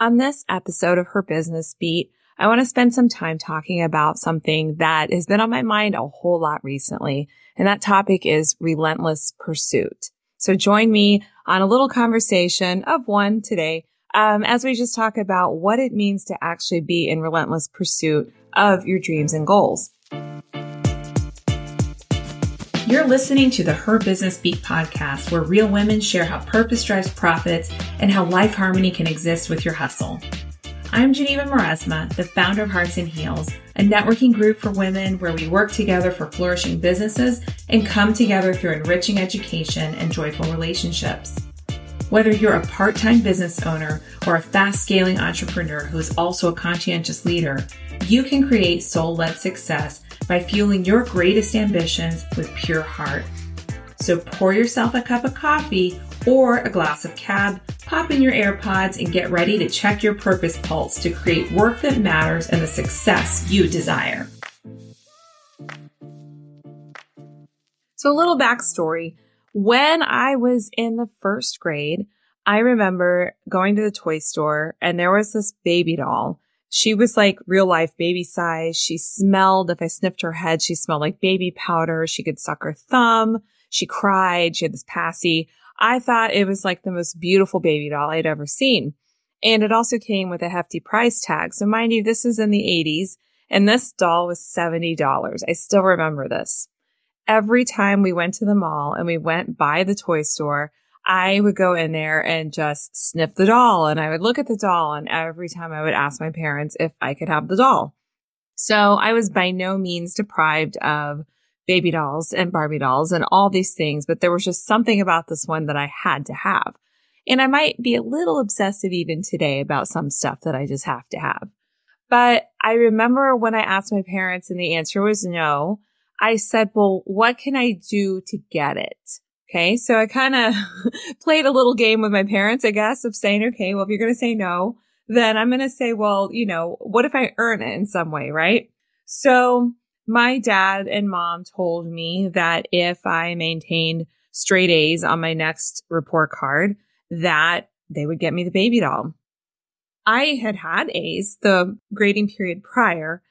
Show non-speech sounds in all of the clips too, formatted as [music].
On this episode of Her Business Beat, I want to spend some time talking about something that has been on my mind a whole lot recently. And that topic is relentless pursuit. So join me on a little conversation of one today um, as we just talk about what it means to actually be in relentless pursuit of your dreams and goals. You're listening to the Her Business Beat podcast, where real women share how purpose drives profits and how life harmony can exist with your hustle. I'm Geneva Maresma, the founder of Hearts and Heels, a networking group for women where we work together for flourishing businesses and come together through enriching education and joyful relationships. Whether you're a part time business owner or a fast scaling entrepreneur who is also a conscientious leader, you can create soul led success by fueling your greatest ambitions with pure heart. So pour yourself a cup of coffee or a glass of cab, pop in your AirPods, and get ready to check your purpose pulse to create work that matters and the success you desire. So, a little backstory. When I was in the first grade, I remember going to the toy store and there was this baby doll. She was like real life baby size. She smelled, if I sniffed her head, she smelled like baby powder. She could suck her thumb. She cried. She had this passy. I thought it was like the most beautiful baby doll I'd ever seen. And it also came with a hefty price tag. So mind you, this is in the 80s and this doll was $70. I still remember this. Every time we went to the mall and we went by the toy store, I would go in there and just sniff the doll and I would look at the doll and every time I would ask my parents if I could have the doll. So I was by no means deprived of baby dolls and Barbie dolls and all these things, but there was just something about this one that I had to have. And I might be a little obsessive even today about some stuff that I just have to have. But I remember when I asked my parents and the answer was no, I said, well, what can I do to get it? Okay. So I kind of [laughs] played a little game with my parents, I guess, of saying, okay, well, if you're going to say no, then I'm going to say, well, you know, what if I earn it in some way? Right. So my dad and mom told me that if I maintained straight A's on my next report card, that they would get me the baby doll. I had had A's the grading period prior,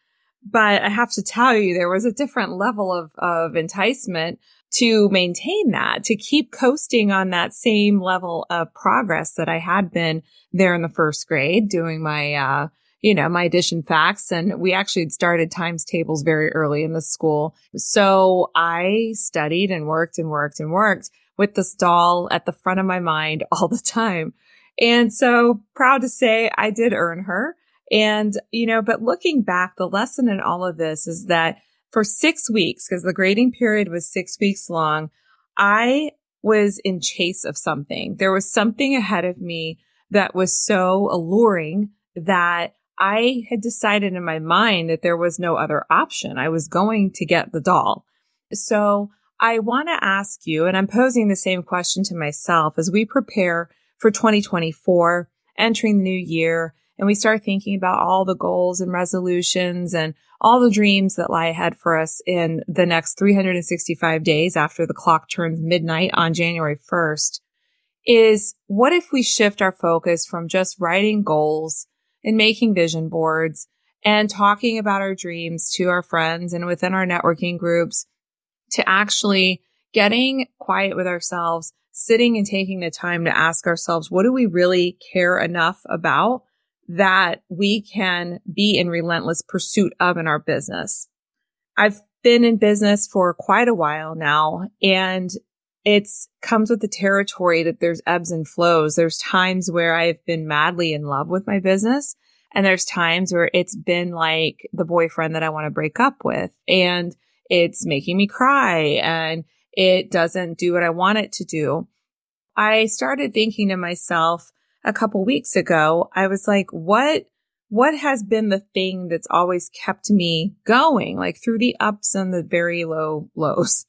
but I have to tell you, there was a different level of, of enticement to maintain that, to keep coasting on that same level of progress that I had been there in the first grade doing my, uh, you know, my addition facts. And we actually started times tables very early in the school. So I studied and worked and worked and worked with this doll at the front of my mind [laughs] all the time. And so proud to say I did earn her. And, you know, but looking back, the lesson in all of this is that for six weeks, because the grading period was six weeks long, I was in chase of something. There was something ahead of me that was so alluring that I had decided in my mind that there was no other option. I was going to get the doll. So I want to ask you, and I'm posing the same question to myself as we prepare for 2024, entering the new year, and we start thinking about all the goals and resolutions and all the dreams that lie ahead for us in the next 365 days after the clock turns midnight on January 1st is what if we shift our focus from just writing goals and making vision boards and talking about our dreams to our friends and within our networking groups to actually getting quiet with ourselves, sitting and taking the time to ask ourselves, what do we really care enough about that we can be in relentless pursuit of in our business? I've been in business for quite a while now and it's comes with the territory that there's ebbs and flows. There's times where I've been madly in love with my business. And there's times where it's been like the boyfriend that I want to break up with and it's making me cry and it doesn't do what I want it to do. I started thinking to myself a couple weeks ago, I was like, what, what has been the thing that's always kept me going, like through the ups and the very low lows?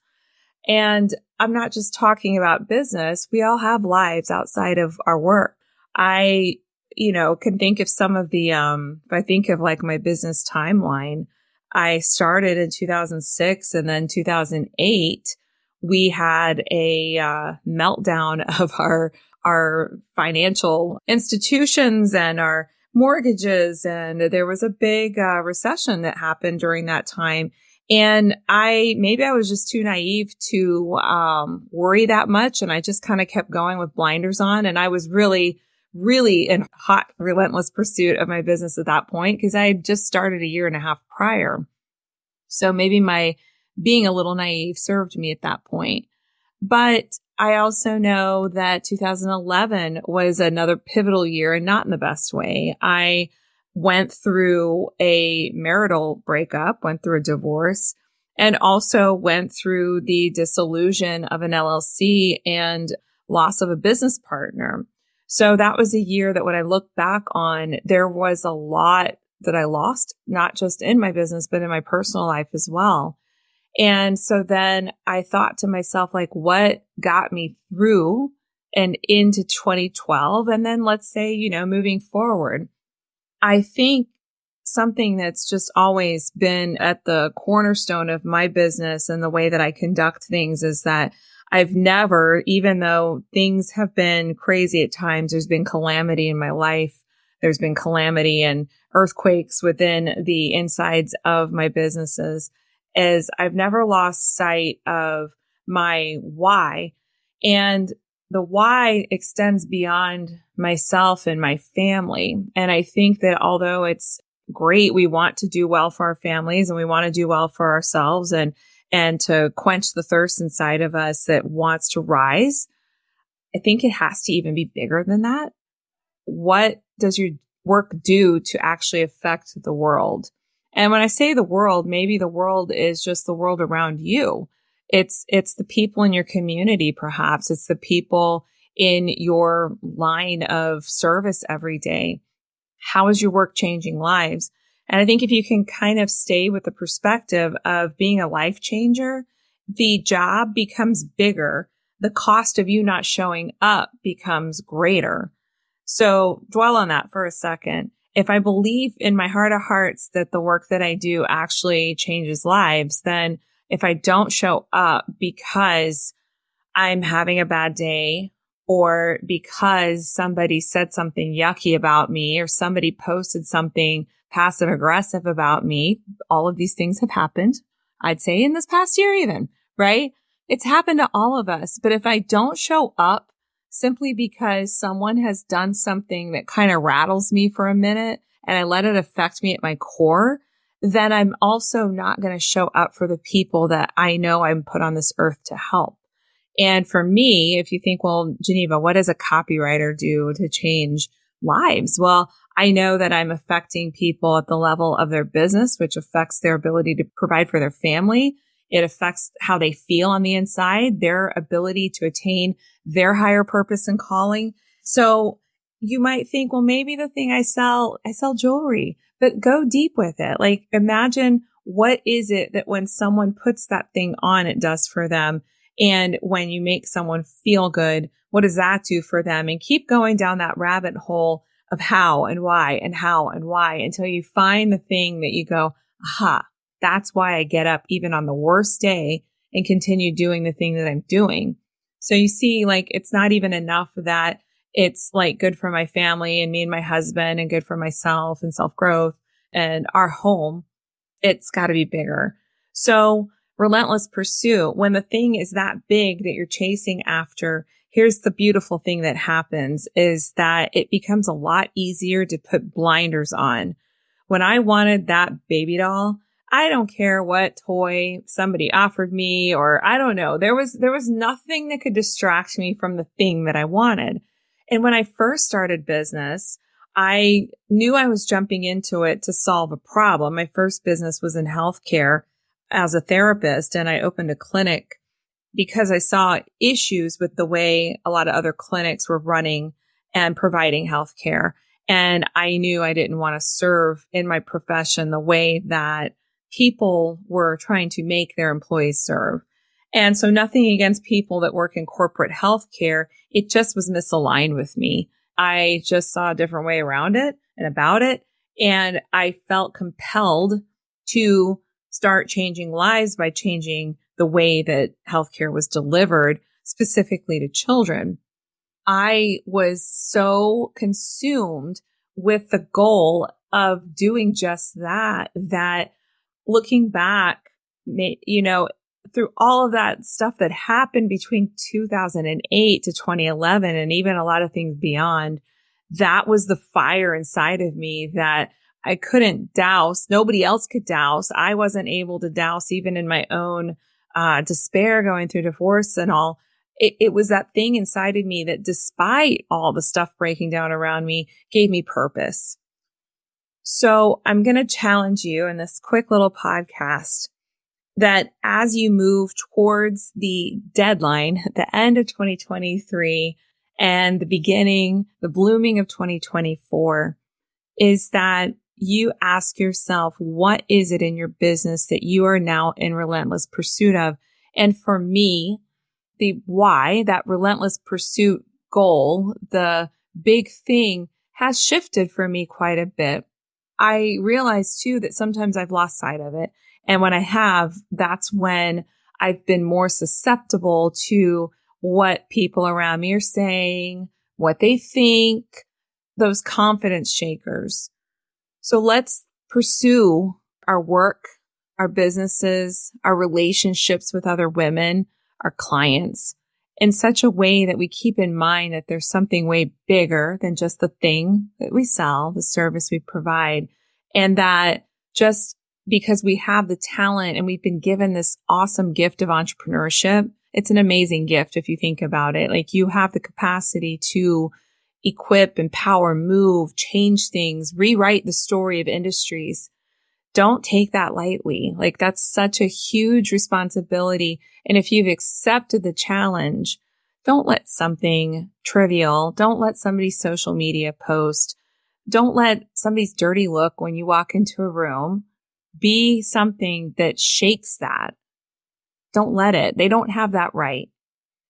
And I'm not just talking about business. We all have lives outside of our work. I, you know, can think of some of the, um, if I think of like my business timeline, I started in 2006 and then 2008, we had a uh, meltdown [laughs] of our our financial institutions and our mortgages. And there was a big uh, recession that happened during that time. And I, maybe I was just too naive to, um, worry that much. And I just kind of kept going with blinders on. And I was really, really in hot, relentless pursuit of my business at that point because I had just started a year and a half prior. So maybe my being a little naive served me at that point. But I also know that 2011 was another pivotal year and not in the best way. I went through a marital breakup, went through a divorce, and also went through the dissolution of an LLC and loss of a business partner. So that was a year that when I look back on, there was a lot that I lost, not just in my business, but in my personal life as well. And so then I thought to myself, like, what got me through and into 2012? And then let's say, you know, moving forward. I think something that's just always been at the cornerstone of my business and the way that I conduct things is that I've never, even though things have been crazy at times, there's been calamity in my life. There's been calamity and earthquakes within the insides of my businesses is I've never lost sight of my why and the why extends beyond myself and my family. And I think that although it's great, we want to do well for our families and we want to do well for ourselves and, and to quench the thirst inside of us that wants to rise. I think it has to even be bigger than that. What does your work do to actually affect the world? And when I say the world, maybe the world is just the world around you. It's, it's the people in your community, perhaps. It's the people in your line of service every day. How is your work changing lives? And I think if you can kind of stay with the perspective of being a life changer, the job becomes bigger. The cost of you not showing up becomes greater. So dwell on that for a second. If I believe in my heart of hearts that the work that I do actually changes lives, then if I don't show up because I'm having a bad day or because somebody said something yucky about me or somebody posted something passive aggressive about me, all of these things have happened. I'd say in this past year, even, right? It's happened to all of us. But if I don't show up simply because someone has done something that kind of rattles me for a minute and I let it affect me at my core, then I'm also not going to show up for the people that I know I'm put on this earth to help. And for me, if you think, well, Geneva, what does a copywriter do to change lives? Well, I know that I'm affecting people at the level of their business, which affects their ability to provide for their family. It affects how they feel on the inside, their ability to attain their higher purpose and calling. So you might think, well, maybe the thing I sell, I sell jewelry, but go deep with it. Like imagine what is it that when someone puts that thing on, it does for them. And when you make someone feel good, what does that do for them? And keep going down that rabbit hole of how and why and how and why until you find the thing that you go, aha, that's why I get up even on the worst day and continue doing the thing that I'm doing. So you see, like, it's not even enough that it's like good for my family and me and my husband and good for myself and self growth and our home. It's got to be bigger. So relentless pursuit, when the thing is that big that you're chasing after, here's the beautiful thing that happens is that it becomes a lot easier to put blinders on. When I wanted that baby doll, I don't care what toy somebody offered me or I don't know. There was, there was nothing that could distract me from the thing that I wanted. And when I first started business, I knew I was jumping into it to solve a problem. My first business was in healthcare as a therapist and I opened a clinic because I saw issues with the way a lot of other clinics were running and providing healthcare. And I knew I didn't want to serve in my profession the way that people were trying to make their employees serve. And so nothing against people that work in corporate healthcare. It just was misaligned with me. I just saw a different way around it and about it. And I felt compelled to start changing lives by changing the way that healthcare was delivered specifically to children. I was so consumed with the goal of doing just that, that looking back, you know, through all of that stuff that happened between 2008 to 2011 and even a lot of things beyond, that was the fire inside of me that I couldn't douse. Nobody else could douse. I wasn't able to douse even in my own uh, despair going through divorce and all. It, it was that thing inside of me that despite all the stuff breaking down around me gave me purpose. So I'm going to challenge you in this quick little podcast that as you move towards the deadline, the end of 2023 and the beginning, the blooming of 2024 is that you ask yourself, what is it in your business that you are now in relentless pursuit of? And for me, the why, that relentless pursuit goal, the big thing has shifted for me quite a bit. I realize too that sometimes I've lost sight of it. And when I have, that's when I've been more susceptible to what people around me are saying, what they think, those confidence shakers. So let's pursue our work, our businesses, our relationships with other women, our clients in such a way that we keep in mind that there's something way bigger than just the thing that we sell, the service we provide. And that just because we have the talent and we've been given this awesome gift of entrepreneurship, it's an amazing gift if you think about it. Like you have the capacity to equip, empower, move, change things, rewrite the story of industries. Don't take that lightly. Like that's such a huge responsibility. And if you've accepted the challenge, don't let something trivial, don't let somebody's social media post, don't let somebody's dirty look when you walk into a room be something that shakes that. Don't let it. They don't have that right.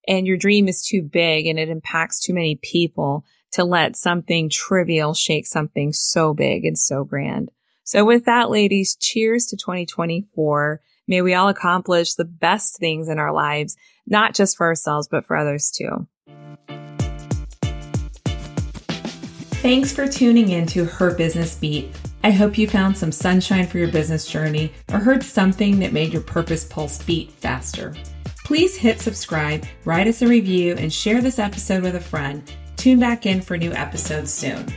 And your dream is too big and it impacts too many people to let something trivial shake something so big and so grand. So with that, ladies, cheers to 2024. May we all accomplish the best things in our lives, not just for ourselves, but for others too. Thanks for tuning in to Her Business Beat. I hope you found some sunshine for your business journey or heard something that made your purpose pulse beat faster. Please hit subscribe, write us a review, and share this episode with a friend. Tune back in for new episodes soon.